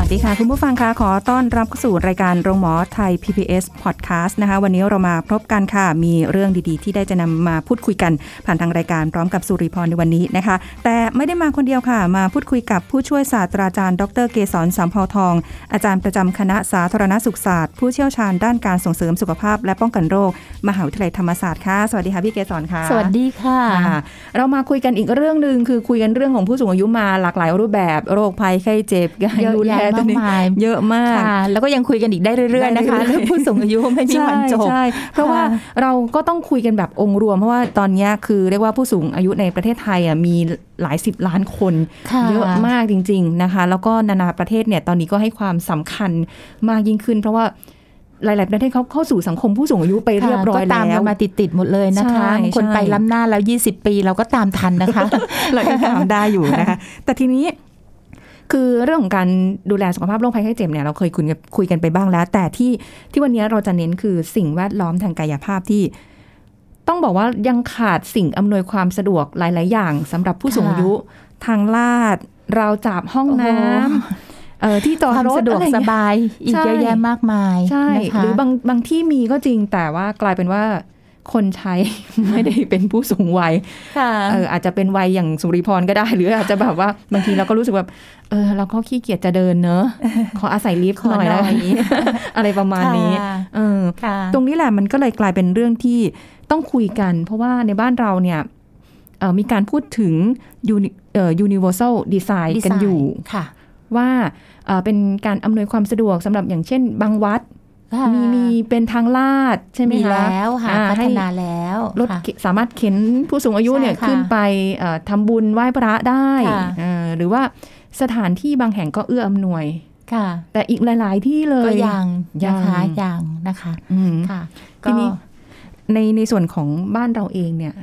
วัสดีค่ะ คุณผู้ฟังคะขอต้อนรับเข้าสู่รายการโรงหมอไทย PPS Podcast นะคะวันนี้เรามาพบกันค่ะ มีเรื่องดีๆ ที่ได้จะนำมาพูดคุยกัน ผ่านทางรายการพร้อมกับสุริพรในวันนี้นะคะ แต่ไม่ได้มาคนเดียวค่ะ มาพูดคุยกับผู้ช่วยศาสตราจารย์ ดรเกษรสามเภาทอง อาจารย์ประจำคณะสาธารณสุขศาสตร์ ผู้เชี่ยวชาญด้านการส่งเสริมสุขภาพ และป้องกันโรค มหาวิทยาลัยธรรมศาสตร์ค่ะสวัสดีค่ะพี่เกษรค่ะ สวัสดีค่ะค่ะเรามาคุยกันอีกเรื่องหนึ่งคือคุยกันเรื่องของผู้สูงอายุมาหลากหลายรูปแบบ โรคภัยไข้เจ็บการเยอะดูแลแยะตัวมากนี้มายเยอะมากค่ะแล้วก็ยังคุยกันอีกได้เรื่อยๆนะคะได้เรื่อยๆเรื่องผู้สูงอายุไม่มีวันจบใช่เพราะว่าเราก็ต้องคุยกันแบบองค์รวม เพราะว่าตอนนี้คือเรียกว่าผู้สูงอายุในประเทศไทยอะมีหลายสิบล้านคนค่ะเยอะมากจริง ๆนะคะ แล้วก็นานาประเทศเนี่ยตอนนี้ก็ให้ความสำคัญมากยิ่งขึ้น เพราะว่าหลาย ๆ ประเทศเขาเข้าสู่สังคมผู้สูงอายุไปเรียบร้อยก็ตามแล้กัวนมาติด ๆ หมดเลยนะคะใช่บางคนใช่ไปล้ำหน้าแล้ว 20 ปีเราก็ตามทันนะคะ เรายังทำได้อยู่นะคะ แต่ทีนี้ คือเรื่องของการดูแลสุขภาพโรคภัยไข้เจ็บเนี่ยเราเคยคุยกันคุยกันไปบ้างแล้ว แต่ที่ที่วันนี้เราจะเน้นคือสิ่งแวดล้อมทางกายภาพที่ ต้องบอกว่ายังขาดสิ่งอำนวยความสะดวกหลาย ๆ อย่างสำหรับผู้สูงอายุ ทางลาดราวจับห้องน้ำเอ่อที่จอดความรถสะดวกอไรสเงี้ยบาย อีกใช่เยอะแยะมากมายใช่นะคะหรือบางบางที่มีก็จริงแต่ว่ากลายเป็นว่า คนใช้ไม่ได้เป็นผู้สูงวัยค่ะเอออาจจะเป็นวัยอย่างสุริพรก็ได้ หรืออาจจะแบบว่าบางทีเราก็รู้สึกแบบเออเราก็ขี้เกียจจะเดินเนอะขออาศัยลิฟต์ขอหน่อยหน่นะอยอะไรประมาณนี้ค่ะเออค่ะตรงนี้แหละมันก็เลยกลายเป็นเรื่องที่ต้องคุยกัน เพราะว่าในบ้านเราเนี่ยเอ่อมีการพูดถึง uni- เอ่อ universal design กันอยู่ค่ะว่าเอ่อเป็นการอำนวยความสะดวกสำหรับอย่างเช่น บางวัดค่ะ มีมีเป็นทางลาดใช่ไหมมีคะแล้วค่ะอ่าพัฒให้นาแล้วรถค่ะเข็นสามารถเข็นผู้สูงอายุเนี่ยใช่ค่ะขึ้นไปเอ่อทำบุญไหว้พระได้ค่ะเอ่อหรือว่าสถานที่บางแห่งก็เอื้ออำนวยค่ะ แต่อีกหลาย ๆ ที่เลยก็ยังนะคะยังยังนะคะอืมค่ะทีนี้ในในส่วนของบ้านเราเองเนี่ย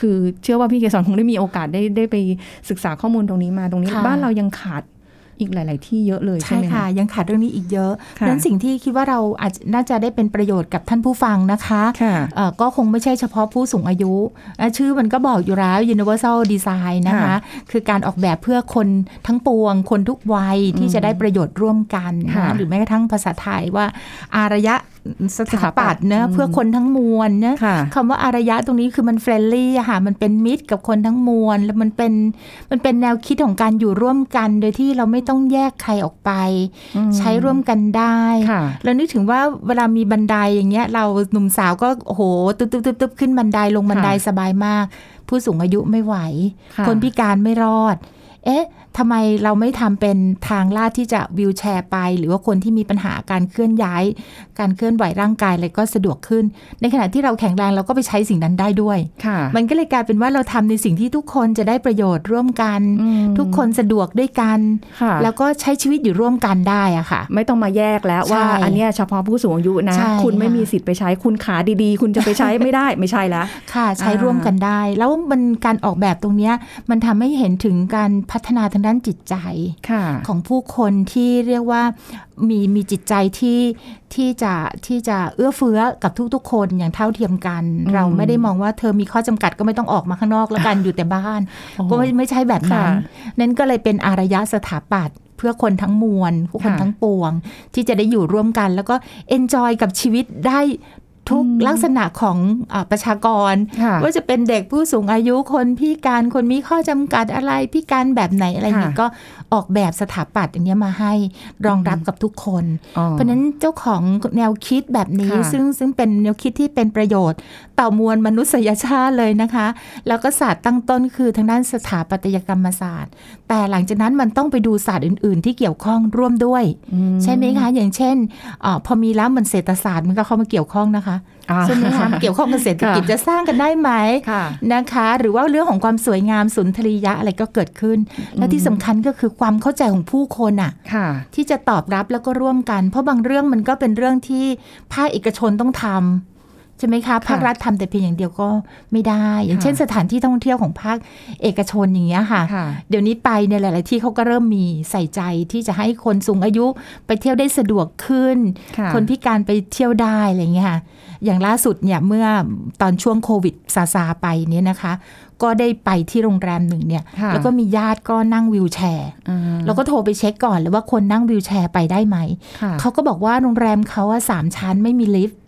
คือเชื่อว่าพี่เกศรคงได้มีโอกาสได้ได้ไปศึกษาข้อมูลตรงนี้มาตรงนี้ค่ะบ้านเรายังขาด อีกหลาย ๆ ที่เยอะเลยใช่ใช่ไหมค่ะ ยังขาดเรื่องนี้อีกเยอะเพราะฉะนั้นสิ่งที่คิดว่าเราอาจจะน่าจะได้เป็นประโยชน์กับท่านผู้ฟังนะคะค่ะเอ่อก็คงไม่ใช่เฉพาะผู้สูงอายุอะชื่อมันก็บอกอยู่แล้ว universal design นะคะค่ะคือการออกแบบเพื่อคนทั้งปวง คนทุกวัยที่จะได้ประโยชน์ร่วมกันค่ะนะหรือแม้กระทั่งภาษาไทยว่าอารยะ สถาปัตย์เนะอืมเพื่อคนทั้งมวลนะค่ะคำว่าอารยะตรงนี้คือมันเฟรนลี่อะค่ะมันเป็นมิตรกับคนทั้งมวลแล้วมันเป็นมันเป็นแนวคิดของการอยู่ร่วมกัน โดยที่เราไม่ต้องแยกใครออกไปอืมใช้ร่วมกันได้ค่ะแล้วนึกถึงว่าเวลามีบันไดอย่างเงี้ย เราหนุ่มสาวก็โอ้โหตึ๊บตึ๊บตึ๊บตึ๊บขึ้นบันไดลงบันไดค่ะสบายมาก ผู้สูงอายุไม่ไหวค่ะคนพิการไม่รอด เอ๊ะ ทำไมเราไม่ทำเป็นทางลาดที่จะวิวแชร์ไป หรือว่าคนที่มีปัญหาการเคลื่อนย้าย การเคลื่อนไหวร่างกายอะไรก็สะดวกขึ้น ในขณะที่เราแข็งแรงเราก็ไปใช้สิ่งนั้นได้ด้วยค่ะมันก็เลยกลายเป็นว่าเราทำในสิ่งที่ทุกคนจะได้ประโยชน์ร่วมกันอืมทุกคนสะดวกด้วยกันค่ะแล้วก็ใช้ชีวิตอยู่ร่วมกันได้อะค่ะ ไม่ต้องมาแยกแล้วว่าใช่อันเนี้ยเฉพาะผู้สูงอายุนะใช่คุณไม่ค่ะมีสิทธิ์ไปใช้คุณขาดีๆ คุณจะไปใช้ไม่ได้ไม่ใช่แล้วค่ะ ใช้อ่าร่วมกันได้ แล้วมันการออกแบบตรงเนี้ยมันทำให้เห็นถึงการพัฒนาทางด้านจิตใจค่ะของผู้คนที่เรียกว่ามีมีจิตใจที่ที่จะที่จะเอื้อเฟื้อกับทุกๆ คนอย่างเท่าเทียมกันอืมเราไม่ได้มองว่าเธอมีข้อจำกัดก็ไม่ต้องออกมาข้างนอกแล้วกันอยู่แต่บ้านโอ้โหก็ไม่ไม่ใช่แบบนั้นค่ะนั่นก็เลยเป็นอารยสถาปัตย์เพื่อคนทั้งมวลผู้คนค่ะทั้งปวง ที่จะได้อยู่ร่วมกัน แล้วก็ enjoy กับชีวิตได้ ทุกอืมลักษณะของอาประชากรค่ะว่าจะเป็นเด็กผู้สูงอายุคนพิการคนมีข้อจำกัดอะไรพิการแบบไหนอะไรอย่างนี้ค่ะก็ ออกแบบสถาปัตย์อย่างเงี้ยมาให้รองรับกับทุกคนอ๋อเพราะฉะนั้นเจ้าของแนวคิดแบบนี้ค่ะซึ่งซึ่งเป็นแนวคิดที่เป็นประโยชน์ ต่อมวลมนุษยชาติเลยนะคะ แล้วก็ศาสตร์ตั้งต้นคือทางด้านสถาปัตยกรรมศาสตร์ แต่หลังจากนั้นมันต้องไปดูศาสตร์อื่น ๆ ที่เกี่ยวข้องร่วมด้วยอืใช่ไหมคะ อย่างเช่นอาพอมีแล้วมันเศรษฐศาสตร์มันก็เข้ามาเกี่ยวข้องนะคะอ่า ใช่ไหมคะเกี่ยวข้องกับเศรษฐกิจค่ะจะสร้างกันได้ไหมค่ะนะคะ หรือว่าเรื่องของความสวยงามสุนทรียะอะไรก็เกิดขึ้น และที่สำคัญก็คือความเข้าใจของผู้คนอะค่ะที่จะตอบรับแล้วก็ร่วมกัน เพราะบางเรื่องมันก็เป็นเรื่องที่ภาคเอกชนต้องทำ ช่ไหมคะภาครัฐทำแต่เพียงอย่างเดียวก็ไม่ได้ อย่างเช่นสถานที่ท่องเที่ยวของภาคเอกชนอย่างเงี้ยค่ะค่ะ เดี๋ยวนี้ไปในหลาย ๆ ที่เขาก็เริ่มมีใส่ใจที่จะให้คนสูงอายุไปเที่ยวได้สะดวกขึ้นค่ะคนพิการไปเที่ยวได้อะไรเงี้ยค่ะอย่างล่าสุดเนี่ยเมื่อตอนช่วงโควิดซาซาไปเนี่ยนะคะ ก็ได้ไปที่โรงแรมหนึ่งเนี่ยค่ะแล้วก็มีญาติก็นั่งวิวแชร์อ่าเราก็โทรไปเช็คก่อนเลยว่าคนนั่งวิวแชร์ไปได้ไหมค่ะเขาก็บอกว่าโรงแรมเขาอะสามชั้นไม่มีลิฟต์อะ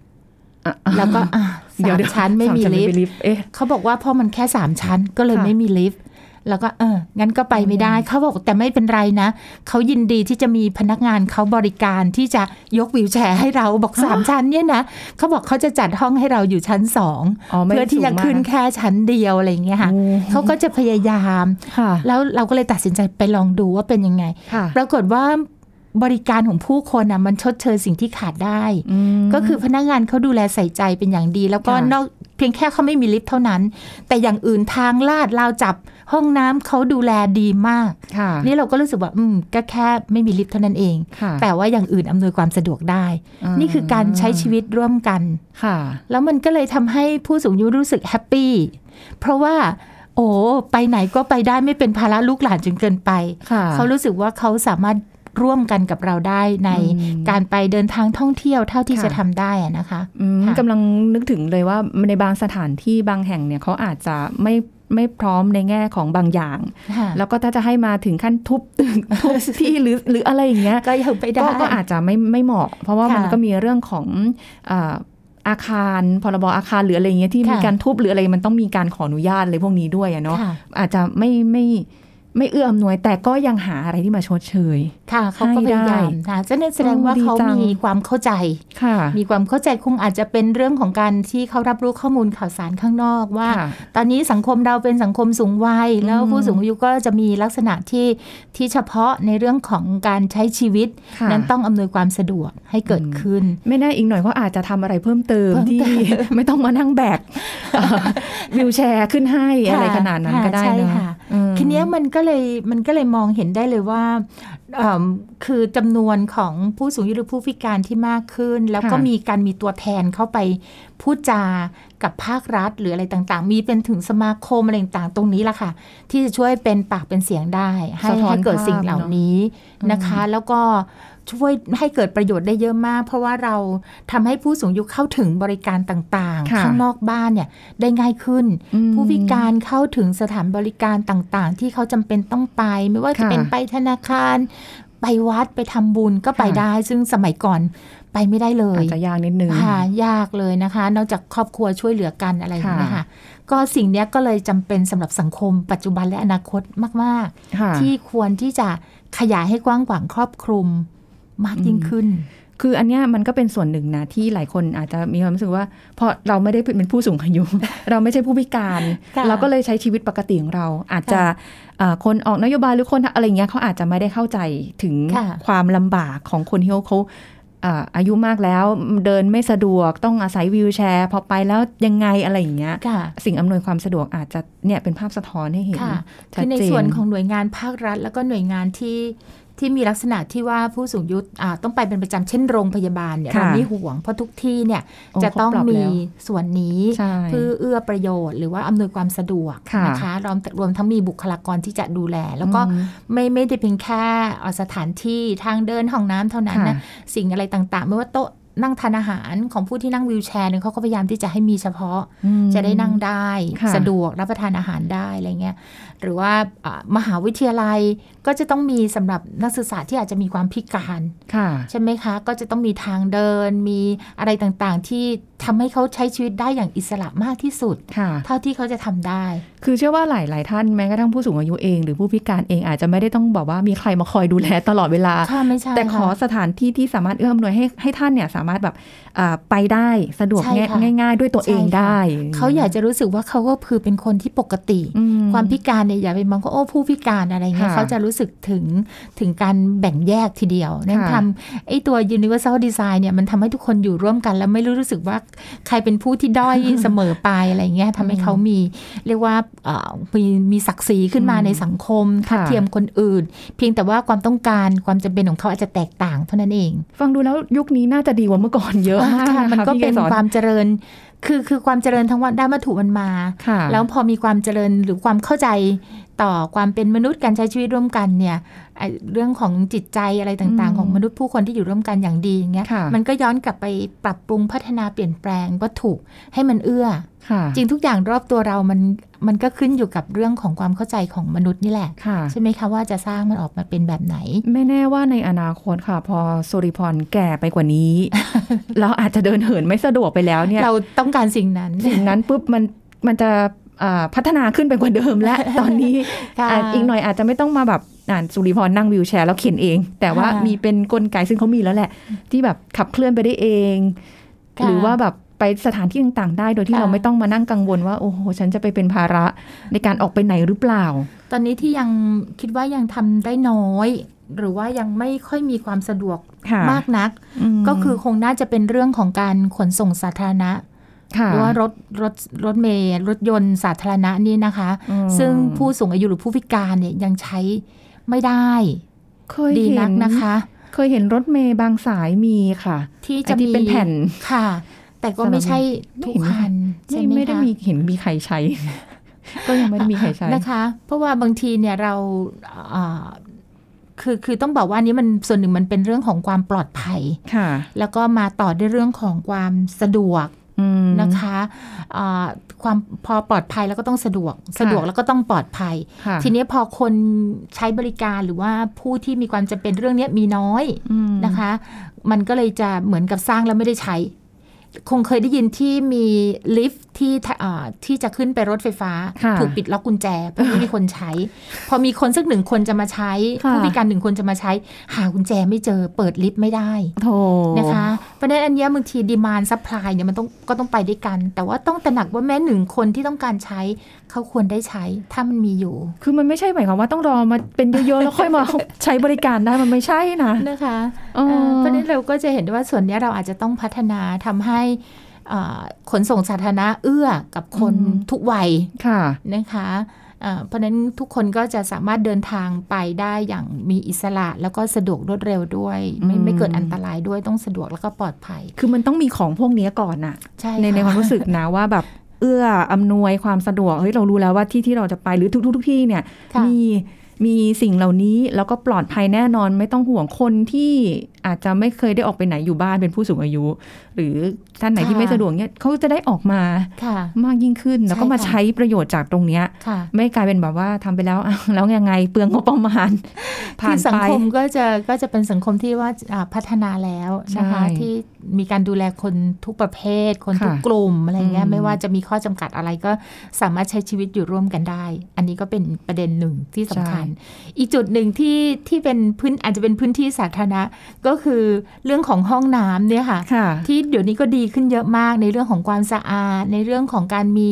แล้วก็อะเดี๋ยวสามเดี๋ยวชั้นไม่มีสาลิฟต์ลิฟต์เอ๊ะเขาบอกว่าเพราะมันแค่สามชั้นก็เลยค่ะไม่มีลิฟต์แล้วก็เออ งั้นก็ไปไม่ได้ เขาบอกแต่ไม่เป็นไรนะ เขายินดีที่จะมีพนักงานเขาบริการที่จะยกวิวแชร์ให้เราบอกสามชั้นเนี่ยนะ เขาบอกเขาจะจัดห้องให้เราอยู่ชั้นสองไม่เพื่อที่จะสูงมากขึ้นแค่ชั้นเดียวอะไรอย่างเงี้ยค่ะโอ้เขาก็จะพยายามค่ะแล้วเราก็เลยตัดสินใจไปลองดูว่าเป็นยังไงค่ะปรากฏว่า บริการของผู้คนอะมันชดเชยสิ่งที่ขาดได้ ก็คือพนักงานเขาดูแลใส่ใจเป็นอย่างดี แล้วก็ค่ะนอกเพียงแค่เขาไม่มีลิฟต์เท่านั้น แต่อย่างอื่นทางลาดราวจับห้องน้ำเขาดูแลดีมากค่ะนี่เราก็รู้สึกว่า อืมก็แค่ไม่มีลิฟต์เท่านั้นเองค่ะแต่ว่าอย่างอื่นอำนวยความสะดวกได้อ่านี่คือการใช้ชีวิตร่วมกันค่ะ แล้วมันก็เลยทำให้ผู้สูงอายุรู้สึก happy เพราะว่าโอ้ ไปไหนก็ไปได้ไม่เป็นภาระลูกหลานจนเกินไปค่ะเขารู้สึกว่าเขาสามารถ ร่วมกันกับเราได้ในอืมการไปเดินทางท่องเที่ยวเท่าที่ค่ะจะทำได้อะนะคะอืมค่ะกำลังนึกถึงเลยว่าในบางสถานที่บางแห่งเนี่ยเขาอาจจะไม่ไม่พร้อมในแง่ของบางอย่างค่ะแล้วก็ถ้าจะให้มาถึงขั้นทุบตึกทุบที่หรือหรืออะไรอย่างเงี้ยก็ยังไปได้ก็ก็อาจจะไม่ไม่เหมาะ เพราะว่าค่ะมันก็มีเรื่องของอ่าอาคารพรบอาคารหรืออะไรอย่างเงี้ยที่ค่ะมีการทุบหรืออะไรมันต้องมีการขออนุญาตอะไรพวกนี้ด้วยอะเนาะค่ะอาจจะไม่ไม่ ไม่เอื้ออำนวยแต่ก็ยังหาอะไรที่มาชดเชย ค่ะเขาก็พยายามค่ะจะนั่นแสดงว่าโอ้ดีเขาจังมีความเข้าใจค่ะ มีความเข้าใจคงอาจจะเป็นเรื่องของการที่เขารับรู้ข้อมูลข่าวสารข้างนอกว่าค่ะตอนนี้สังคมเราเป็นสังคมสูงวัย แล้วอืมผู้สูงอายุก็จะมีลักษณะที่ที่เฉพาะในเรื่องของการใช้ชีวิตค่ะนั้นต้องอำนวยความสะดวกให้เกิดขึ้น ไม่แน่อีกหน่อยก็อาจจะทำอะไรเพิ่มเติมเพิ่มที่เติมไม่ต้องมานั่งแบกเอ่อวิวแชร์ขึ้นให้อะไรขนาดนั้นค่ะก็ได้ใช่เนอะค่ะอืมทีเนี้ยมันก็เลยมันก็เลยมองเห็นได้เลยว่าเอิ่มคือจำนวนของผู้สูงอายุหรือผู้พิการที่มากขึ้น แล้วก็ค่ะมีการมีตัวแทนเข้าไปพูดจากับภาครัฐหรืออะไรต่างๆ มีเป็นถึงสมาคมอะไรต่างๆ ตรงนี้แหละค่ะ ที่จะช่วยเป็นปากเป็นเสียงได้ ให้สะท้อนให้เกิดสิ่งเหล่าภาพเนอะนี้นะคะ แล้วก็ ช่วยให้เกิดประโยชน์ได้เยอะมาก เพราะว่าเราทำให้ผู้สูงอายุเข้าถึงบริการต่างค่ะๆข้างนอกบ้านเนี่ยได้ง่ายขึ้นอืมผู้พิการเข้าถึงสถานบริการต่างๆ ที่เขาจำเป็นต้องไป ไม่ว่าจะค่ะเป็นไปธนาคาร ไปวัดไปทำบุญก็ไปค่ะได้ ซึ่งสมัยก่อนไปไม่ได้เลยอาจจะยากนิดนึงค่ะยากเลยนะคะ นอกจากครอบครัวช่วยเหลือกันอะไรอย่างเงี้ยค่ะค่ะก็สิ่งเนี้ยก็เลยจำเป็นสำหรับสังคม ปัจจุบันและอนาคตมากค่ะๆที่ควรที่จะขยายให้กว้างขวางครอบคลุม มากยิ่งขึ้น คืออันเนี้ยมันก็เป็นส่วนหนึ่งนะที่หลายคนอาจจะมีความรู้สึกว่าเพราะเราไม่ได้เป็นผู้สูงอายุ เราไม่ใช่ผู้พิการค่ะเราก็เลยใช้ชีวิตปกติของเรา อาจจะเอ่อคนออกนโยบายหรือคนอะไรเงี้ยเขาอาจจะไม่ได้เข้าใจถึงค่ะความลำบากของคนที่เขาเขาเอ่ออายุมากแล้วเดินไม่สะดวกต้องอาศัยวีลแชร์ พอไปแล้วยังไงอะไรอย่างเงี้ยค่ะสิ่งอำนวยความสะดวกอาจจะเนี่ยเป็นภาพสะท้อนให้เห็นค่ะชัคืดอในเจส่วนนของหน่วยงานภาครัฐ แล้วก็หน่วยงานที่ ที่มีลักษณะที่ว่าผู้สูงอายุอ่าต้องไปเป็นประจำเช่นโรงพยาบาลเนี่ยค่ะเราไม่ห่วงเพราะทุกที่เนี่ยโอ้จะต้องเขาปรับมีแล้วส่วนนี้ใช่เพื่อเอื้อประโยชน์ หรือว่าอำนวยความสะดวกค่ะนะคะรวมรวมทั้งมีบุคลากรที่จะดูแล แล้วก็อืมไม่ไม่ได้เพียงแค่เอาสถานที่ทางเดินห้องน้ำเท่านั้นนะค่ะสิ่งอะไรต่างๆ ไม่ว่าโต๊ะ นั่งทานอาหารของผู้ที่นั่งวีลแชร์เนี่ยเขาก็พยายามที่จะให้มีเฉพาะอืมจะได้นั่งได้ค่ะสะดวกรับประทานอาหารได้อะไรเงี้ยหรือว่าอ่ามหาวิทยาลัยก็จะต้องมีสำหรับนักศึกษาที่อาจจะมีความพิการค่ะใช่ไหมคะ ก็จะต้องมีทางเดินมีอะไรต่างๆที่ ทำให้เขาใช้ชีวิตได้อย่างอิสระมากที่สุดค่ะเท่าที่เขาจะทำได้ คือเชื่อว่าหลาย ๆ ท่านแม้กระทั่งผู้สูงอายุเอง หรือผู้พิการเองอาจจะไม่ได้ต้องบอกว่ามีใครมาคอยดูแลตลอดเวลาค่ะไม่ใช่แต่ขอค่ะสถานที่ที่สามารถเอื้ออำนวยให้ให้ท่านเนี่ยสามารถแบบอ่าไปได้สะดวกใช่ค่ะง่ายง่าย ๆ ด้วยตัวเองใช่ค่ะได้ เขาอยากจะรู้สึกว่าเขาก็คือเป็นคนที่ปกติอืความพิการเนี่ยอย่าไปมองว่าโอ้ผู้พิการอะไรเงี้ยค่ะเขาจะรู้สึกถึงถึงการแบ่งแยกทีเดียวนั่นค่ะทำไอ้ตัว universal design เนี่ยมันทำให้ทุกคนอยู่ร่วมกัน แล้วไม่รู้รู้สึกว่าใครเป็นผู้ที่ด้อยเสมอไปอะไรเงี้ยทำให้เขามีเรียกว่าเอ่อมีมีศักดิ์ศรีขึ้นมาอืมในสังคมทัดค่ะเทียมคนอื่น เพียงแต่ว่าความต้องการความจำเป็นของเขาอาจจะแตกต่างเท่านั้นเอง ฟังดูแล้วยุคนี้น่าจะดีกว่าเมื่อก่อนเยอะมากค่ะมันก็ะคะพี่เป็นสความเจริญคือคือความเจริญทั้งวันด้านวัตถุมันมาค่ะแล้วพอมีความเจริญหรือความเข้าใจ ต่อความเป็นมนุษย์การใช้ชีวิตร่วมกันเนี่ยไอ้เรื่องของจิตใจอะไรต่างอืมๆของมนุษย์ผู้คนที่อยู่ร่วมกันอย่างดีอย่างเงี้ยค่ะมันก็ย้อนกลับไปปรับปรุงพัฒนาเปลี่ยนแปลงวัตถุให้มันเอื้อค่ะจริงทุกอย่างรอบตัวเรามันมันก็ขึ้นอยู่กับเรื่องของความเข้าใจของมนุษย์นี่แหละค่ะใช่ไหมคะว่าจะสร้างมันออกมาเป็นแบบไหน ไม่แน่ว่าในอนาคตค่ะ พอสุริพรแก่ไปกว่านี้ เราอาจจะเดินเหินไม่สะดวกไปแล้วเนี่ยเราต้องการสิ่งนั้นสิ่งนั้นปุ๊บมันมันจะอ่า พัฒนาขึ้นไปกว่าเดิมและตอนนี้ค่ะอาจอีกหน่อยอาจจะไม่ต้องมาแบบอ่านสุริพรนั่งวิวแชร์แล้วเข็นเอง แต่ว่าค่ะมีเป็นกลไกซึ่งเขามีแล้วแหละ ที่แบบขับเคลื่อนไปได้เองค่ะหรือว่าแบบไปสถานที่ต่างๆ ได้โดยที่ค่ะเราไม่ต้องมานั่งกังวลว่าโอ้โหฉันจะไปเป็นภาระในการออกไปไหนหรือเปล่า ตอนนี้ที่ยังคิดว่ายังทำได้น้อย หรือว่ายังไม่ค่อยมีความสะดวกค่ะมากนักมก็คือคงน่าจะเป็นเรื่องของการขนส่งสาธารณะค่ะ หรือว่ารถรถรถเมล์รถยนต์สาธารณะนี่นะคะอืมซึ่งผู้สูงอายุหรือผู้พิการเนี่ยยังใช้ไม่ได้เคยดีเห็นันกนะคะ เคยเห็นรถเมย์บางสายมีค่ะ ที่ไอ้จะที่มีเป็นแผ่นค่ะ แต่ก็ไม่ใช่ทุกคันไม่ใช่ไหมไม่ได้คะมีเห็นมีใครใช้ ก็ยังไม่ได้มีใครใช้นะคะ เพราะว่าบางทีเนี่ยเราอ่าคือคือต้องบอกว่าอันนี้มันส่วนหนึ่งมันเป็นเรื่องของความปลอดภัยค่ะ แล้วก็มาต่อด้วยเรื่องของความสะดวกอืม นะคะอ่าความพอปลอดภัยแล้วก็ต้องสะดวก สะดวกแล้วก็ต้องปลอดภัยค่ะทีนี้พอคนใช้บริการหรือว่าผู้ที่มีความจำเป็นเรื่องนี้มีน้อยอืมนะคะ มันก็เลยจะเหมือนกับสร้างแล้วไม่ได้ใช้ คงเคยได้ยินที่มีลิฟต์ที่อ่าที่จะขึ้นไปรถไฟฟ้าค่ะถูกปิดล็อกกุญแจเพราะไม่มีคนใช้ พอมีคนสักหนึ่งคนจะมาใช้ค่ะผู้พิการหนึ่งคนจะมาใช้ หากุญแจไม่เจอเปิดลิฟต์ไม่ได้โถนะคะเพราะฉะนั้นอันเนี้ยบางที demand supply เนี่ยมันต้องก็ต้องไปด้วยกัน แต่ว่าต้องตระหนักว่าแม้หนึ่งคนที่ต้องการใช้ เขาควรได้ใช้ถ้ามันมีอยู่ คือมันไม่ใช่หมายความว่าต้องรอมาเป็นเยอะๆแล้วค่อยมาใช้บริการได้มันไม่ใช่นะนะคะเออเอ่อเพราะฉะนั้นเราก็จะเห็นได้ว่าส่วนเนี้ยเราอาจจะต้องพัฒนาทำให้อ่าขนส่งสาธารณะเอื้อกับคนอืมทุกวัยค่ะนะคะเอ่อเพราะฉะนั้นทุกคนก็จะสามารถเดินทางไปได้อย่างมีอิสระแล้วก็สะดวกรวดเร็วด้วย ไม่อืมไม่เกิดอันตรายด้วยต้องสะดวกแล้วก็ปลอดภัย คือมันต้องมีของพวกนี้ก่อนน่ะใช่ในในค่ะความรู้สึกนะว่าแบบ เอื้ออำนวยความสะดวกเฮ้ยเรารู้แล้วว่าที่ที่เราจะไปหรือทุกๆทุกที่เนี่ยค่ะมีมีสิ่งเหล่านี้แล้วก็ปลอดภัยแน่นอนไม่ต้องห่วงคนที่อาจจะไม่เคยได้ออกไปไหนอยู่บ้านเป็นผู้สูงอายุ หรือท่านไหนที่ไม่สะดวกเนี่ยเขาจะได้ออกมาค่ะมากยิ่งขึ้น แล้วก็ใช่มาค่ะใช้ประโยชน์จากตรงเนี้ยค่ะไม่กลายเป็นแบบว่าทำไปแล้วอ้าวแล้วยังไงเปลืองงบประมาณผ่าที่นสังไปคมก็จะก็จะเป็นสังคมที่ว่าอ่าพัฒนาแล้วนะคะใช่ที่มีการดูแลคนทุกประเภท คนทุกค่ะกลุ่มอะไรเงี้ยอืมไม่ว่าจะมีข้อจำกัดอะไรก็สามารถใช้ชีวิตอยู่ร่วมกันได้ อันนี้ก็เป็นประเด็นหนึ่งที่สำคัญ อีกจุดหนึ่งที่ที่เป็นพื้นอาจจะเป็นพื้นที่สาธารณะก็คือเรื่องของห้องน้ำเนี่ยค่ะค่ะที่เดี๋ยวนี้ก็ดีขึ้นเยอะมากในเรื่องของความสะอาด ในเรื่องของการมี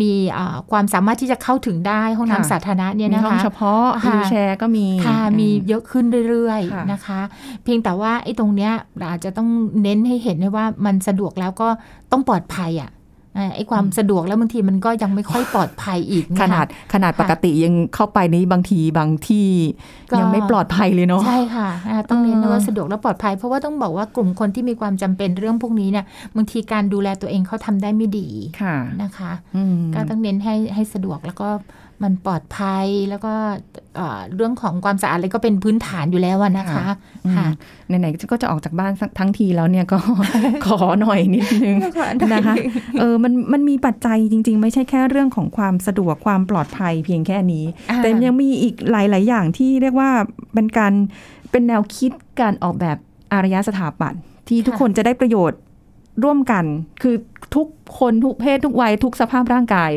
มีอ่าความสามารถที่จะเข้าถึงได้ห้องค่ะน้ำสาธารณะเนี่ยมีนะห้องคะเฉพาะค่ะวิวแชร์ก็มีค่ะอืมีเยอะขึ้นเรื่อยค่ะๆนะคะ เพียงแต่ว่าไอ้ตรงเนี้ยเราอาจจะต้องเน้นให้เห็นด้วยว่ามันสะดวกแล้วก็ต้องปลอดภัยอะอ่า ไอ้ความสะดวกแล้วบางทีมันก็ยังไม่ค่อยปลอดภัยอีกะขนาดขนาดค่ะปกติยังเข้าไปนี้บางทีบางที่ก็ยังไม่ปลอดภัยเลยเนาะใช่ค่ะอ่าต้องเน้นเออว่าสะดวกและปลอดภัย เพราะว่าต้องบอกว่ากลุ่มคนที่มีความจำเป็นเรื่องพวกนี้เนี่ยบางทีการดูแลตัวเองเขาทำได้ไม่ดีค่ะนะคะอืมก็ต้องเน้นให้ให้สะดวกแล้วก็ มันปลอดภัยแล้วก็เอ่อเรื่องของความสะอาดอะไรก็เป็นพื้นฐานอยู่แล้วอะนะคะอืมค่ะไหนๆก็จะออกจากบ้านสักทั้งทีแล้วเนี่ยก็ขอหน่อยนิดนึงนะคะเออมันมันมีปัจจัยจริง ๆ ไม่ใช่แค่เรื่องของความสะดวกความปลอดภัยเพียงแค่นี้อ่าแต่ยังมีอีกหลาย ๆ อย่างที่เรียกว่าเป็นการเป็นแนวคิดการออกแบบอารยสถาปัตย์ที่ทุกคนจะได้ประโยชน์ร่วมกัน คือทุกคนทุกเพศทุกวัยทุกสภาพร่างกาย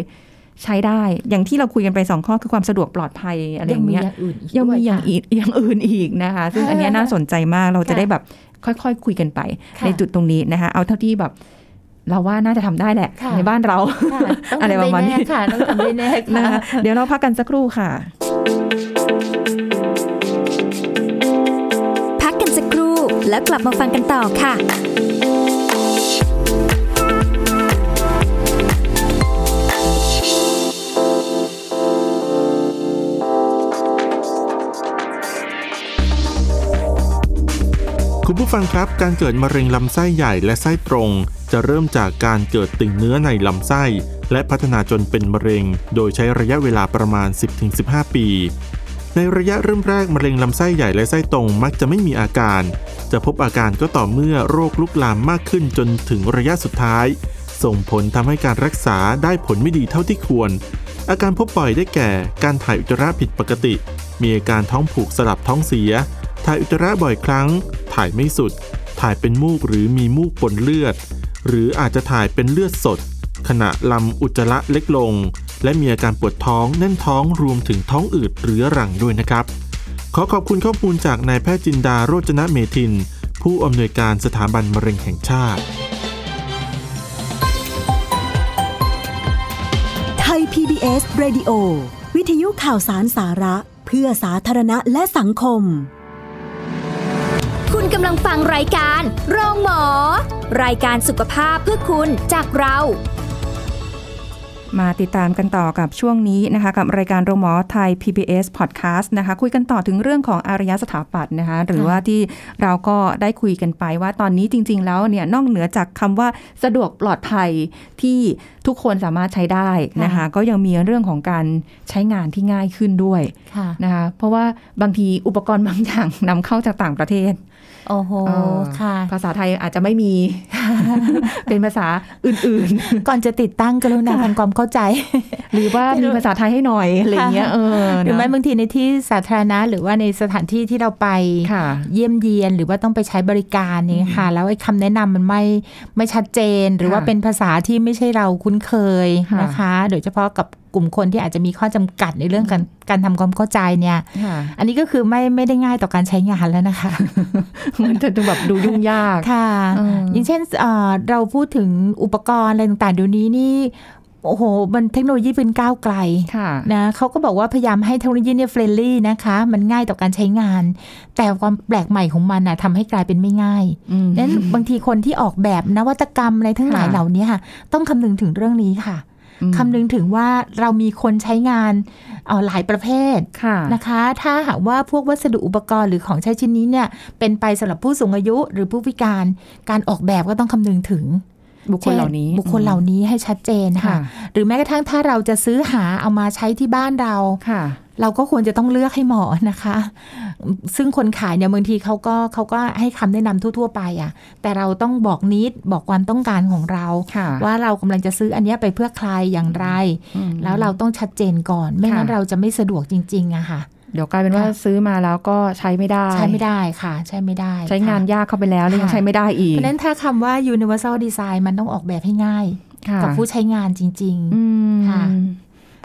ใช้ได้ อย่างที่เราคุยกันไปสองข้อคือความสะดวกปลอดภัยอะไรอย่างเงี้ยยังมีอย่างอื่นอีกยังมีด้วอย่างค่ะอีกอย่างอื่นอีกนะคะ ซึ่งอันเนี้ยน่าสนใจมากเราจะค่ะได้แบบค่อยๆคุยกันไปค่ะในจุดตรงนี้นะคะ เอาเท่าที่แบบเราว่าน่าจะทำได้แหละค่ะในบ้านเราค่ะต้องอะไรทำปได้ระมาณแน่นี้ค่ะต้องทำได้แน่นะค่ะคะเดี๋ยวเราพักกันสักครู่ค่ะ พักกันสักครู่แล้วกลับมาฟังกันต่อค่ะ คุณผู้ฟังครับ การเกิดมะเร็งลำไส้ใหญ่และไส้ตรง จะเริ่มจากการเกิดติ่งเนื้อในลำไส้ และพัฒนาจนเป็นมะเร็ง โดยใช้ระยะเวลาประมาณ 10-15 ปี ในระยะเริ่มแรกมะเร็งลำไส้ใหญ่และไส้ตรงมักจะไม่มีอาการ จะพบอาการก็ต่อเมื่อโรคลุกลามมากขึ้นจนถึงระยะสุดท้าย ส่งผลทำให้การรักษาได้ผลไม่ดีเท่าที่ควร อาการพบบ่อยได้แก่ การถ่ายอุจจาระผิดปกติ มีอาการท้องผูกสลับท้องเสีย ถ่ายอุจจาระบ่อยครั้ง ถ่ายไม่สุด ถ่ายเป็นมูกหรือมีมูกปนเลือด หรืออาจจะถ่ายเป็นเลือดสด ขณะลำอุจจาระเล็กลง และมีอาการปวดท้องแน่นท้องรวมถึงท้องอืดเรื้อรังด้วยนะครับ ขอขอบคุณข้อมูลจากนายแพทย์จินดาโรจนะเมทิน ผู้อำนวยการสถาบันมะเร็งแห่งชาติ ไทย PBS Radio วิทยุข่าวสารสาระ เพื่อสาธารณะและสังคม กำลังฟังรายการโรงหมอ รายการสุขภาพเพื่อคุณจากเรา มาติดตามกันต่อกับช่วงนี้นะคะ กับรายการโรงหมอไทย PBS Podcast นะคะ คุยกันต่อถึงเรื่องของอารยสถาปัตย์นะคะ หรือว่าที่เราก็ได้คุยกันไปว่าตอนนี้จริง ๆ แล้วเนี่ยนอกเหนือจากคำว่าสะดวกปลอดภัยที่ทุกคนสามารถใช้ได้นะคะ ก็ยังมีเรื่องของการใช้งานที่ง่ายขึ้นด้วยค่ะนะคะ เพราะว่าบางทีอุปกรณ์บางอย่างนำเข้าจากต่างประเทศ โอ้โหเออค่ะ ภาษาไทยอาจจะไม่มีเป็นภาษาอื่นๆ ก่อนจะติดตั้งกรุณาทำความเข้าใจ หรือว่ามีภาษาไทยให้หน่อยอะไรเงี้ยเออหรือไม่นะบางทีในที่สาธารณะ หรือว่าในสถานที่ที่เราไปค่ะเยี่ยมเยียนหรือว่าต้องไปใช้บริการนี่ค่ะ แล้วไอ้คำแนะนำมันไม่ไม่ชัดเจน หรือว่าค่ะเป็นภาษาที่ไม่ใช่เราคุ้นเคยค่ะนะคะ โดยเฉพาะกับกลุ่มคนที่อาจจะมีข้อจำกัดในเรื่องการการทำความเข้าใจเนี่ยค่ะอันนี้ก็คือไม่ไม่ได้ง่ายต่อการใช้งานแล้วนะคะ มันจะดูแบบดูยุ่งยาก ค่ะเออออย่างเช่นเอ่อเราพูดถึงอุปกรณ์อะไรต่างๆเดี๋ยวนี้นี่โอ้โห มันเทคโนโลยีเป็นก้าวไกลค่ะนะเขาก็บอกว่าพยายามให้เทคโนโลยีเนี่ย friendly นะคะ มันง่ายต่อการใช้งาน แต่ความแปลกใหม่ของมันนะทำให้กลายเป็นไม่ง่ายอืมนั้นบางทีคนที่ออกแบบนวัตกรรมอะไรทั้งหลายค่ะเหล่านี้ค่ะ ต้องคำนึงถึงเรื่องนี้ค่ะอืม คำนึงถึงว่าเรามีคนใช้งานเอ่อหลายประเภทค่ะนะคะ ถ้าหากว่าพวกวัสดุอุปกรณ์หรือของใช้ชิ้นนี้เนี่ยเป็นไปสำหรับผู้สูงอายุหรือผู้พิการการออกแบบก็ต้องคำนึงถึง บุคคลเหล่านี้ช่บุคคลเหล่านี้ให้ชัดเจนค่ะค่ะ หรือแม้กระทั่งถ้าเราจะซื้อหาเอามาใช้ที่บ้านเราค่ะ เราก็ควรจะต้องเลือกให้เหมาะนะคะ ซึ่งคนขายเนี่ยบางทีเขาก็เขาก็ให้คำแนะนำทั่ว ๆ ไปอะ แต่เราต้องบอกนิดบอกความต้องการของเราค่ะว่าเรากำลังจะซื้ออันเนี้ยไปเพื่อใครอย่างไรอืมแล้วเราต้องชัดเจนก่อน ไม่งั้นค่ะเราจะไม่สะดวกจริงๆอะค่ะ เดี๋ยวกลายเป็นว่าค่ะซื้อมาแล้วก็ใช้ไม่ได้ ใช้ไม่ได้ค่ะ ใช้ไม่ได้ ใช้งานค่ะยากเข้าไปแล้วแล้วยังค่ะใช้ไม่ได้อีเพกราะฉะนั้นถ้าคำว่า universal design มันต้องออกแบบให้ง่ายค่ะกับผู้ใช้งานจริงอืมค่ะ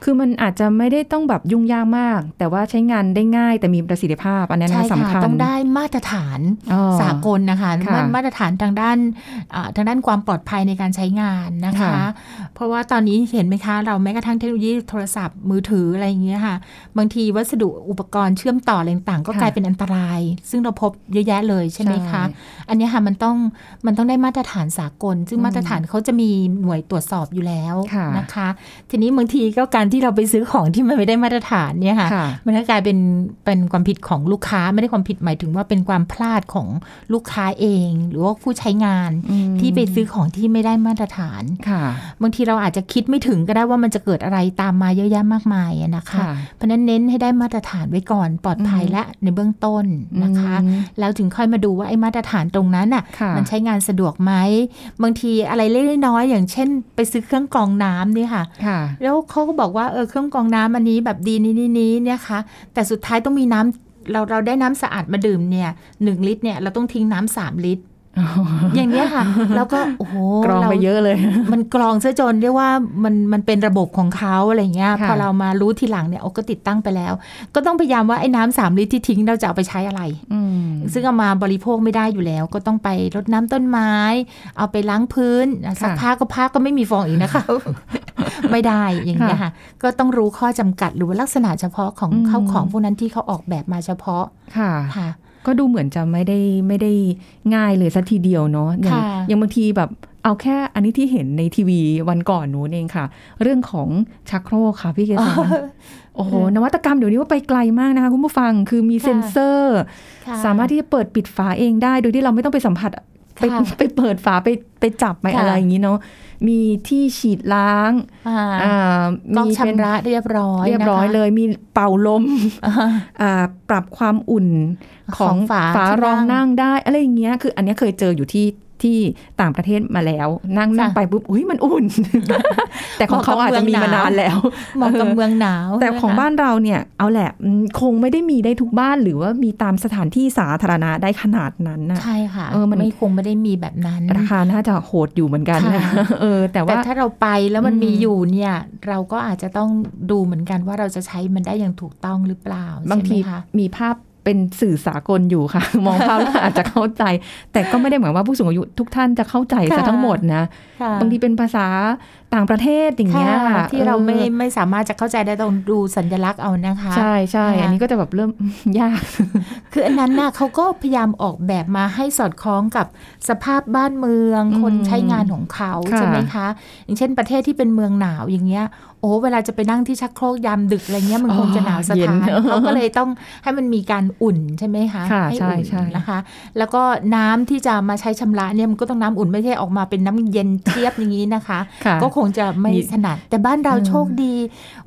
คือมันอาจจะไม่ได้ต้องแบบยุ่งยากมาก แต่ว่าใช้งานได้ง่ายแต่มีประสิทธิภาพ อันนั้นใช่นะสำค่ะคัญต้องได้มาตรฐานอ๋อสากลนะคะค่ะมามาตรฐานทางด้านอ่าทางด้านความปลอดภัยในการใช้งานนะคะค่ะเพราะว่าตอนนี้เห็นไหมคะ เราแม้กระทั่งเทคโนโลยีโทรศัพท์มือถืออะไรอย่างเงี้ยค่ะ บางทีวัสดุอุปกรณ์เชื่อมต่ออะไรต่างๆก็ค่ะกลายเป็นอันตราย ซึ่งเราพบเยอะแยะเลยใช่ไหมคะ อันเนี้ยค่ะมันต้องมันต้องได้มาตรฐานสากล ซึ่งอืมมาตรฐานเขาจะมีหน่วยตรวจสอบอยู่แล้วค่ะนะคะ ทีนี้บางทีก็การที่เราไปซื้อของที่มันไม่ได้มาตรฐานเนี่ยค่ะค่ะมันก็กลายเป็นเป็นความผิดของลูกค้าไม่ได้ความผิดหมายถึงว่าเป็นความพลาดของลูกค้าเอง หรือว่าผู้ใช้งานอืมที่ไปซื้อของที่ไม่ได้มาตรฐานค่ะ บางทีเราอาจจะคิดไม่ถึงก็ได้ว่ามันจะเกิดอะไรตามมาเยอะแยะมากมายอะนะคะค่ะเพราะฉะนั้นเน้นให้ได้มาตรฐานไว้ก่อนปลอดภัยอืมและในเบื้องต้นนะคะอืมแล้วถึงค่อยมาดูว่าไอ้มาตรฐานตรงนั้นน่ะค่ะมันใช้งานสะดวกไหมบางทีอะไรเล็กๆน้อยๆอย่างเช่น ไปซื้อเครื่องกรองน้ำเนี่ยค่ะค่ะ แล้วเขาก็บอกว่าเออเครื่องกรองน้ำอันนี้แบบดีนี้นี้นี้เนี่ยค่ะแต่สุดท้ายต้องมีน้ำเราเราได้น้ำสะอาดมาดื่มเนี่ยหนึ่งลิตรเนี่ยเราต้องทิ้งน้ำสามลิตรอย่างเนี้ยค่ะ แล้วก็โอ้โหกรองไปราเยอะเลย มันกรองซะจนเรียกว่ามันมันเป็นระบบของเขาอะไรเงี้ยค่ะพอเรามารู้ทีหลังเนี่ยโอ้ก็ติดตั้งไปแล้ว ก็ต้องพยายามว่าไอ้น้ำสามลิตรที่ทิ้งเราจะเอาไปใช้อะไรอืมซึ่งเอามาบริโภคไม่ได้อยู่แล้ว ก็ต้องไปรดน้ำต้นไม้ เอาไปล้างพื้นซักผ้าก็ผ้าก็ไม่มีฟองอีกนะคะ ไม่ได้อย่างเงี้ยค่ะ ก็ต้องรู้ข้อจำกัดหรือว่าลักษณะเฉพาะของอืมเข้าของพวกนั้นที่เขาออกแบบมาเฉพาะค่ะค่ะก็ดูเหมือนจะไม่ได้ไม่ได้ง่ายเลยสักทีเดียวเนาะอย่างค่ะอย่างบางทีแบบเอาแค่อันนี้ที่เห็นในทีวีวันก่อนหนูเองค่ะ เรื่องของชักโครกค่ะพี่เกษรโอ้โหนวัตกรรมเดี๋ยวนี้ว่าไปไกลมากนะคะคุณผู้ฟังคือมีค่ะเซ็นเซอร์ค่ะสามารถที่จะเปิดปิดฝาเองได้ โดยที่เราไม่ต้องไปสัมผัส ไปค่ะไปเปิดฝาไปไปจับไปค่ะอะไรอย่างนี้เนาะมีที่ฉีดล้างอ่าอ่าก๊อกมีเป็นชำระเรียบร้อยเรียบร้อยนะคะเลย มีเป่าลมอ่าอ่าปรับความอุ่นขขอองงฝาที่รองนั่งนั่งได้อะไรอย่างเงี้ยคืออันเนี้ยเคยเจออยู่ที่ ที่ต่างประเทศมาแล้ว นั่งนั่งค่ะไปปุ๊บอุ้ยมันอุ่น แต่ของเขาอาจจะมีมานานแล้วเหมาะกับเมืองหนาว แต่ของนะคะบ้านเราเนี่ย เอาแหละอืมคงไม่ได้มีได้ทุกบ้านหรือว่ามีตามสถานที่สาธารณะได้ขนาดนั้นนะใช่ค่ะเออมันไม่คงไม่ได้มีแบบนั้นราคาน่าจะโหดอยู่เหมือนกันนะค่ะเออแต่แต่ว่าถ้าเราไปแล้วมันอืมมีอยู่เนี่ย เราก็อาจจะต้องดูเหมือนกันว่าเราจะใช้มันได้อย่างถูกต้องหรือเปล่าบางทีใช่ไหมคะมีภาพ เป็นสื่อสากลอยู่ค่ะ มองภาพแล้วอาจจะเข้าใจ แต่ก็ไม่ได้หมายว่าผู้สูงอายุทุกท่านจะเข้าใจซะค่ะทั้งหมดนะค่ะบางทีเป็นภาษาต่างประเทศอย่างเงี้ยค่ะที่เราไม่ออไม่สามารถจะเข้าใจได้ต้องดูสัญลักษณ์เอานะคะ ใช่ใช่ค่ะอันนี้ก็จะแบบเริ่มยาก คืออันนั้นน่ะเขาก็พยายามออกแบบมาให้สอดคล้องกับสภาพบ้านเมืองอืมคนใช้งานของเขาค่ะใช่ไหมคะ อย่างเช่นประเทศที่เป็นเมืองหนาวอย่างเงี้ยโอ้เวลาจะไปนั่งที่ชักโครกยามดึกอะไรเงี้ยมันคงจะหนาวสะเย็นท้านเขาก็เลยต้องให้มันมีการอุ่นใช่ไหมคะค่ะให้ใช่อุ่นใช่นะคะ แล้วก็น้ำที่จะมาใช้ชำระเนี่ยมันก็ต้องน้ำอุ่นไม่ใช่ออกมาเป็นน้ำเย็นเทียบอย่างนี้นะคะค่ะก็คงจะไม่มีถนัด แต่บ้านเราอืมโชคดี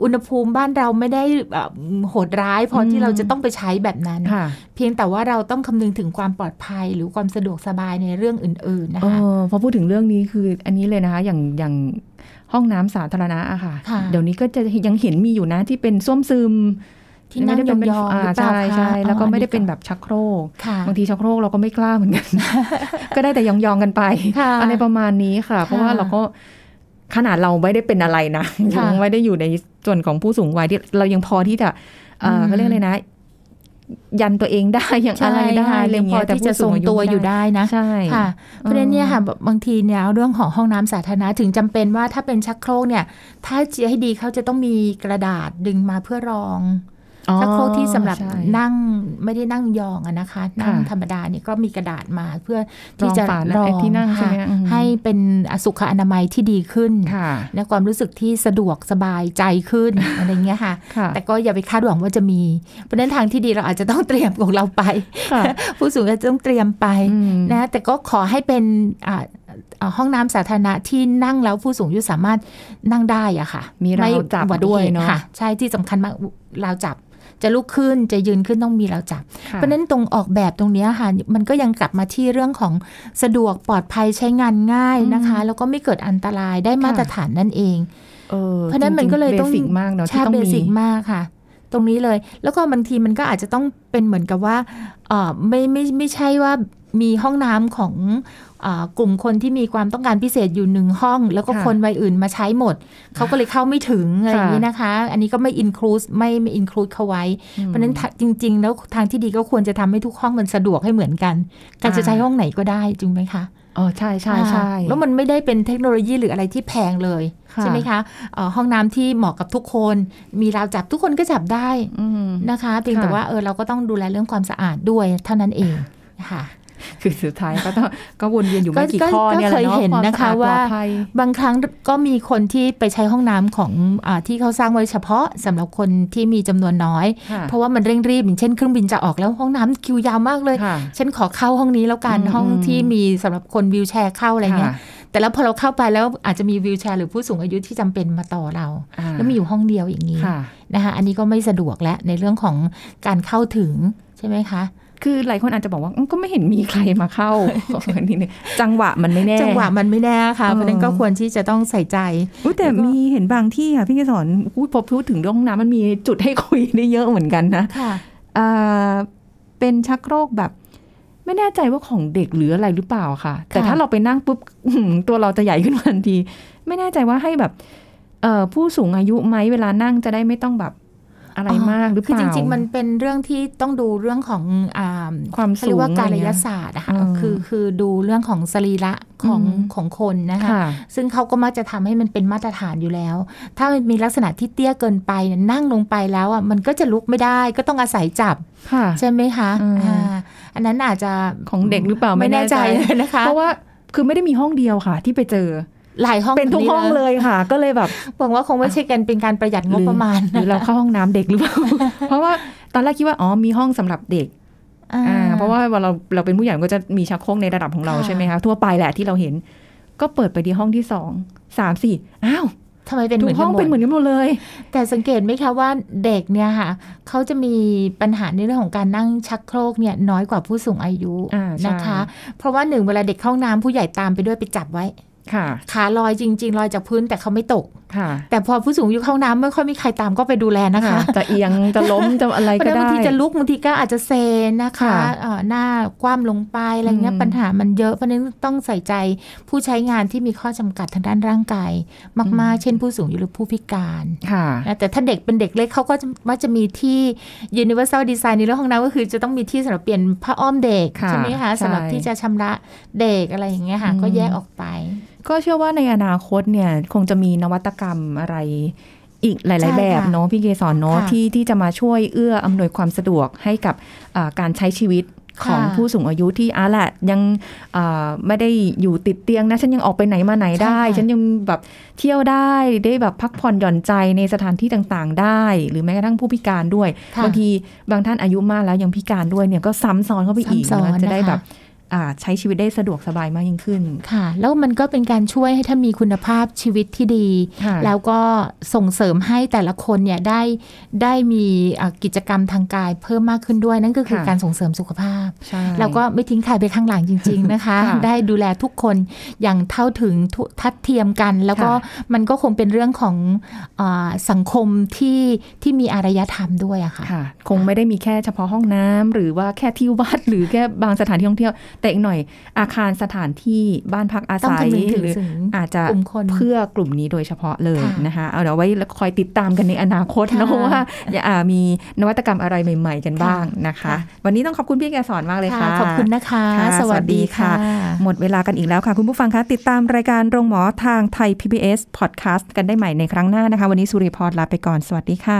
อุณหภูมิบ้านเราไม่ได้แบบโหดร้ายพออมที่เราจะต้องไปใช้แบบนั้นค่ะเพียงแต่ว่าเราต้องคำนึงถึงความปลอดภัยหรือความสะดวกสบายในเรื่องอื่น ๆ นะเอคะอพอพูดถึงเรื่องนี้คืออันนี้เลยนะคะ อย่างอย่างห้องน้ำสาธารณะอะค่ะค่ะ เดี๋ยวนี้ก็จะยังเห็นมีอยู่นะที่เป็นส้วมซึมที่นั่งไม่ได้เป็นยองๆอ่าหรือเปล่าใช่คะใช่แล้วก็อ๋อไม่ได้อันนี้เป็นแบบชักโครกค่ะบางทีชักโครกเราก็ไม่กล้าเหมือนกัน ก็ได้แต่ยองๆกันไปค่ะอะไรประมาณนี้ค่ะ เพราะว่าเราก็ ขนาดเราไม่ได้เป็นอะไรนะค่ะยังไม่ได้อยู่ในส่วนของผู้สูงวัยที่เรายังพอที่จะเอ่ออืมเขาเรียกอะไรนะ ยันตัวเองได้อย่างอะไรได้ใช่อะไรยังพอเงี้ยแต่ที่จะผู้ทรงตัวอยู่ไม่ได้ได้นะใช่ค่ะเพราะฉะนั้นเนี่ยค่ะแบบบางทีเนี่ยเรื่องของห้องน้ำสาธารณะถึงจำเป็นว่าถ้าเป็นชักโครกเนี่ย ถ้าจะให้ดีเขาจะต้องมีกระดาษดึงมาเพื่อรองอ๋อ ชักโครกที่สำหรับใช่นั่งไม่ได้นั่งยองอะนะคะ นั่งค่ะธรรมดาเนี่ยก็มีกระดาษมาเพื่อที่จะรองฝารองไอ้ที่นั่งใช่ไหมค่ะอืมให้เป็นสุขอนามัยที่ดีขึ้นค่ะและความรู้สึกที่สะดวกสบายใจขึ้นอะไรเงี้ยค่ะค่ะแต่ก็อย่าไปคาดหวังว่าจะมี เพราะฉะนั้นทางที่ดีเราอาจจะต้องเตรียมของเราไปค่ะผู้สูงอายุต้องเตรียมไปอืมนะแต่ก็ขอให้เป็นอ่าอ่าห้องน้ำสาธารณะที่นั่งแล้วผู้สูงอายุสามารถนั่งได้อะค่ะ มีราวไจับอุบัติด้วยหตุเนอะค่ะใช่ที่สำคัญมากราวจับ จะลุกขึ้นจะยืนขึ้นต้องมีราวจับค่ะเพราะฉะนั้นตรงออกแบบตรงเนี้ยค่ะมันก็ยังกลับมาที่เรื่องของสะดวกปลอดภัยใช้งานง่ายนะคะ แล้วก็ไม่เกิดอันตรายได้มาตรฐานนั่นเองเออเพราะฉะนั้นมันก็เลยต้องเบสิกมากเนาะที่ใช่ต้องเบมีสิกมากค่ะ ตรงนี้เลย แล้วก็บางทีมันก็อาจจะต้องเป็นเหมือนกับว่าเออไม่ไม่ไม่ใช่ว่ามีห้องน้ำของอา กลุ่มคนที่มีความต้องการพิเศษอยู่หนึ่งห้อง แล้วก็ค่ะคนวัยอื่นมาใช้หมด เขาก็เลยเข้าไม่ถึงอะไรอย่างนี้นะคะ อันนี้ก็ไม่อินคลูสไม่ไม่อินคลูดเขาไว้ เพราะฉะนั้นถ้าจริง ๆ แล้วทางที่ดีก็ควรจะทำให้ทุกห้องมันสะดวกให้เหมือนกัน การจะใช้ห้องไหนก็ได้จริงไหมคะอ๋อใช่ใช่ใช่อ่าแล้วมันไม่ได้เป็นเทคโนโลยีหรืออะไรที่แพงเลยค่ะใช่ไหมคะเอ่อห้องน้ำที่เหมาะกับทุกคน มีราวจับทุกคนก็จับได้อืมนะคะเพียงค่ะแต่ว่าเออเราก็ต้องดูแลเรื่องความสะอาดด้วยเท่านั้นเองค่ะ คือสุดท้ายก็ต้องก็วนเวียนอยู่ไม่กี่ก็ข้อก็เนี่ยแหละเคยเนาะเห็นความนะคะสอาดว่าปลอดภัยบางครั้งก็มีคนที่ไปใช้ห้องน้ำของอาที่เขาสร้างไว้เฉพาะสำหรับคนที่มีจำนวนน้อยค่ะเพราะว่ามันเร่งรีบอย่างเช่นเครื่องบินจะออกแล้วห้องน้ำคิวยาวมากเลยค่ะฉันขอเข้าห้องนี้แล้วกันอืมห้องอืมที่มีสำหรับคนวิวแชร์เข้าอะไรเงี้ยค่ะแต่แล้วพอเราเข้าไปแล้วอาจจะมีวิวแชร์หรือผู้สูงอายุที่จำเป็นมาต่อเราอ่าแล้วมีอยู่ห้องเดียวอย่างนี้ค่ะนะคะอันนี้ก็ไม่สะดวกและในเรื่องของการเข้าถึงใช่ไหมคะ คือหลายคนอาจจะบอกว่าอืมก็ไม่เห็นมีใครมาเข้านิดนึงจังหวะมันไม่แน่ จังหวะมันไม่แน่ค่ะเออเพราะฉะนั้นก็ควรที่จะต้องใส่ใจอุ๊ยแต่แล้วก็มีเห็นบางที่ค่ะพี่กสอนพูดพอพูดถึงเรื่องห้องน้ำมันมีจุดให้คุยได้เยอะเหมือนกันนะค่ะอ่าเป็นชักโครกแบบ ไม่แน่ใจว่าของเด็กหรืออะไรหรือเปล่าค่ะ แต่ค่ะถ้าเราไปนั่งปุ๊บอื้อหือตัวเราจะใหญ่ขึ้นทันที ไม่แน่ใจว่าให้แบบเอ่อผู้สูงอายุไหมเวลานั่งจะได้ไม่ต้องแบบ อะไรมากหรือเปคือล่าจริง ๆ มันเป็นเรื่องที่ต้องดูเรื่องของอ่าความเขาสูเรียงกว่าการอะไรยเงี้ยศาสตร์อะค่ะอืมคือคือดูเรื่องของสรีระของอืมของคนนะคะค่ะซึ่งเขาก็มักจะทำให้มันเป็นมาตรฐานอยู่แล้ว ถ้ามันมีลักษณะที่เตี้ยเกินไปเนี่ยนั่งลงไปแล้วอะมันก็จะลุกไม่ได้ก็ต้องอาศัยจับค่ะใช่ไหมคะอืมอ่าอันนั้นอาจจะของเด็กหรือเปล่าไม่แน่ใจเลยนะคะเพราะว่าคือไม่ได้มีห้องเดียวค่ะ ที่ไปเจอ หลายห้องเป็นทุกห้องแบบเลยค่ะ ก็เลยแบบหวังว่าคงไม่ใช่กันเป็นการประหยัดงบประมาณหรือเราเข้าห้องน้ำเด็กหรือเปล่าเพราะว่าตอนแรกคิดว่าอ๋อมีห้องสำหรับเด็กอ่าอ่าเพราะว่าเวลาเราเราเป็นผู้ใหญ่ก็จะมีชักโครกในระดับของเราค่ะใช่ไหมคะทั่วไปแหละที่เราเห็น ก็เปิดไปที่ห้องที่สองสามสี่อ้าวทำไมเป็นเหทุมือกนห้กัอนงหมเป็นเหมืดอนกันหมดเลย แต่สังเกตไหมคะว่าเด็กเนี่ยค่ะเขาจะมีปัญหาในเรื่องของการนั่งชักโครกเนี่ยน้อยกว่าผู้สูงอายุอ่าใช่นะคะ เพราะว่าหนึ่งเวลาเด็กเข้าห้องน้ำผู้ใหญ่ตามไปด้วยไปจับไว้ค่ะ ขาลอยจริง ๆ ลอยจากพื้นแต่เขาไม่ตกค่ะ แต่พอผู้สูงอายุเข้าห้องน้ำไม่ค่อยมีใครตามก็ไปดูแลนะคะจะเอียงจะล้มจะอะไรเพราะก็ฉะนั้นได้บางทีจะลุกบางทีก็อาจจะเซนะคะค่ะเอ่อหน้าคว่ำลงไปอะไรเงี้ยอืมปัญหามันเยอะเพราะฉะนั้นต้องใส่ใจผู้ใช้งานที่มีข้อจำกัดทางด้านร่างกายมากๆ เช่น ผู้สูงอายุหรือผู้พิการค่ะนะแต่ถ้าเด็กเป็นเด็กเล็กเขาก็จะมักจะมีที่ universal design ในเรื่องห้องน้ำก็คือจะต้องมีที่สำหรับเปลี่ยนผ้าอ้อมเด็กค่ะใช่ไหมคะใช่สำหรับที่จะชำระเด็กอะไรอย่างเงี้ยค่ะอืมก็แยกออกไป ก็เชื่อว่าในอนาคตเนี่ยคงจะมีนวัตกรรมอะไรอีกหใช่ลาย ๆ แบบค่ะเนาะพี่เกสรเนาะค่ะที่ที่จะมาช่วยเอื้ออำนวยความสะดวกให้กับอ่าการใช้ชีวิตของค่ะผู้สูงอายุที่อะแหละยังอ่าไม่ได้อยู่ติดเตียงนะ ฉันยังออกไปไหนมาไหนได้ใช่ค่ะฉันยังแบบเที่ยวได้ได้แบบพักผ่อนหย่อนใจในสถานที่ต่าง ๆ ได้ หรือแม้กระทั่งผู้พิการด้วยค่ะบางทีบางท่านอายุมากแล้วยังพิการด้วยเนี่ยก็ซ้ำซ้อนเข้าไปอีกซ้ำซ้อนนะจะได้นะคะแบบอ่า ใช้ชีวิตได้สะดวกสบายมากยิ่งขึ้นค่ะ แล้วมันก็เป็นการช่วยให้ท่านมีคุณภาพชีวิตที่ดีค่ะแล้วก็ส่งเสริมให้แต่ละคนเนี่ยได้ได้มีอะกิจกรรมทางกายเพิ่มมากขึ้นด้วย นั่นก็คือค่ะการส่งเสริมสุขภาพใช่แล้วก็ไม่ทิ้งใครไปข้างหลังจริง ๆนะคะค่ะได้ดูแลทุกคนอย่างเท่าถึงทุทัดเทียมกัน แล้วก็ค่ะมันก็คงเป็นเรื่องของอาสังคมที่ที่มีอารยธรรมด้วยอะค่ะค่ะคงไม่ได้มีแค่เฉพาะห้องน้ำหรือว่าแค่ที่วัดหรือแค่บางสถานที่ท่องเที่ยวแต่อีกหน่อยอาคารสถานที่บ้านพักอาต้องศัยคำนึงถึงหรือถึงอาจจะกลุ่มคนเพื่อกลุ่มนี้โดยเฉพาะเลยค่ะนะคะเอาเดี๋ยวไว้คอยติดตามกันในอนาคตค่ะนะว่าจะอ่ามีนวัตกรรมอะไรใหม่ ๆ กันบ้างนะคะค่ะวันนี้ต้องขอบคุณพี่แกสอนมากเลยค่ะ ขอบคุณนะคะค่ะสวัสดีค่ะ หมดเวลากันอีกแล้วค่ะ คุณผู้ฟังคะติดตามรายการโรงหมอทางไทย PBS Podcast กันได้ใหม่ในครั้งหน้านะคะ วันนี้สุริพรลาไปก่อนสวัสดีค่ะ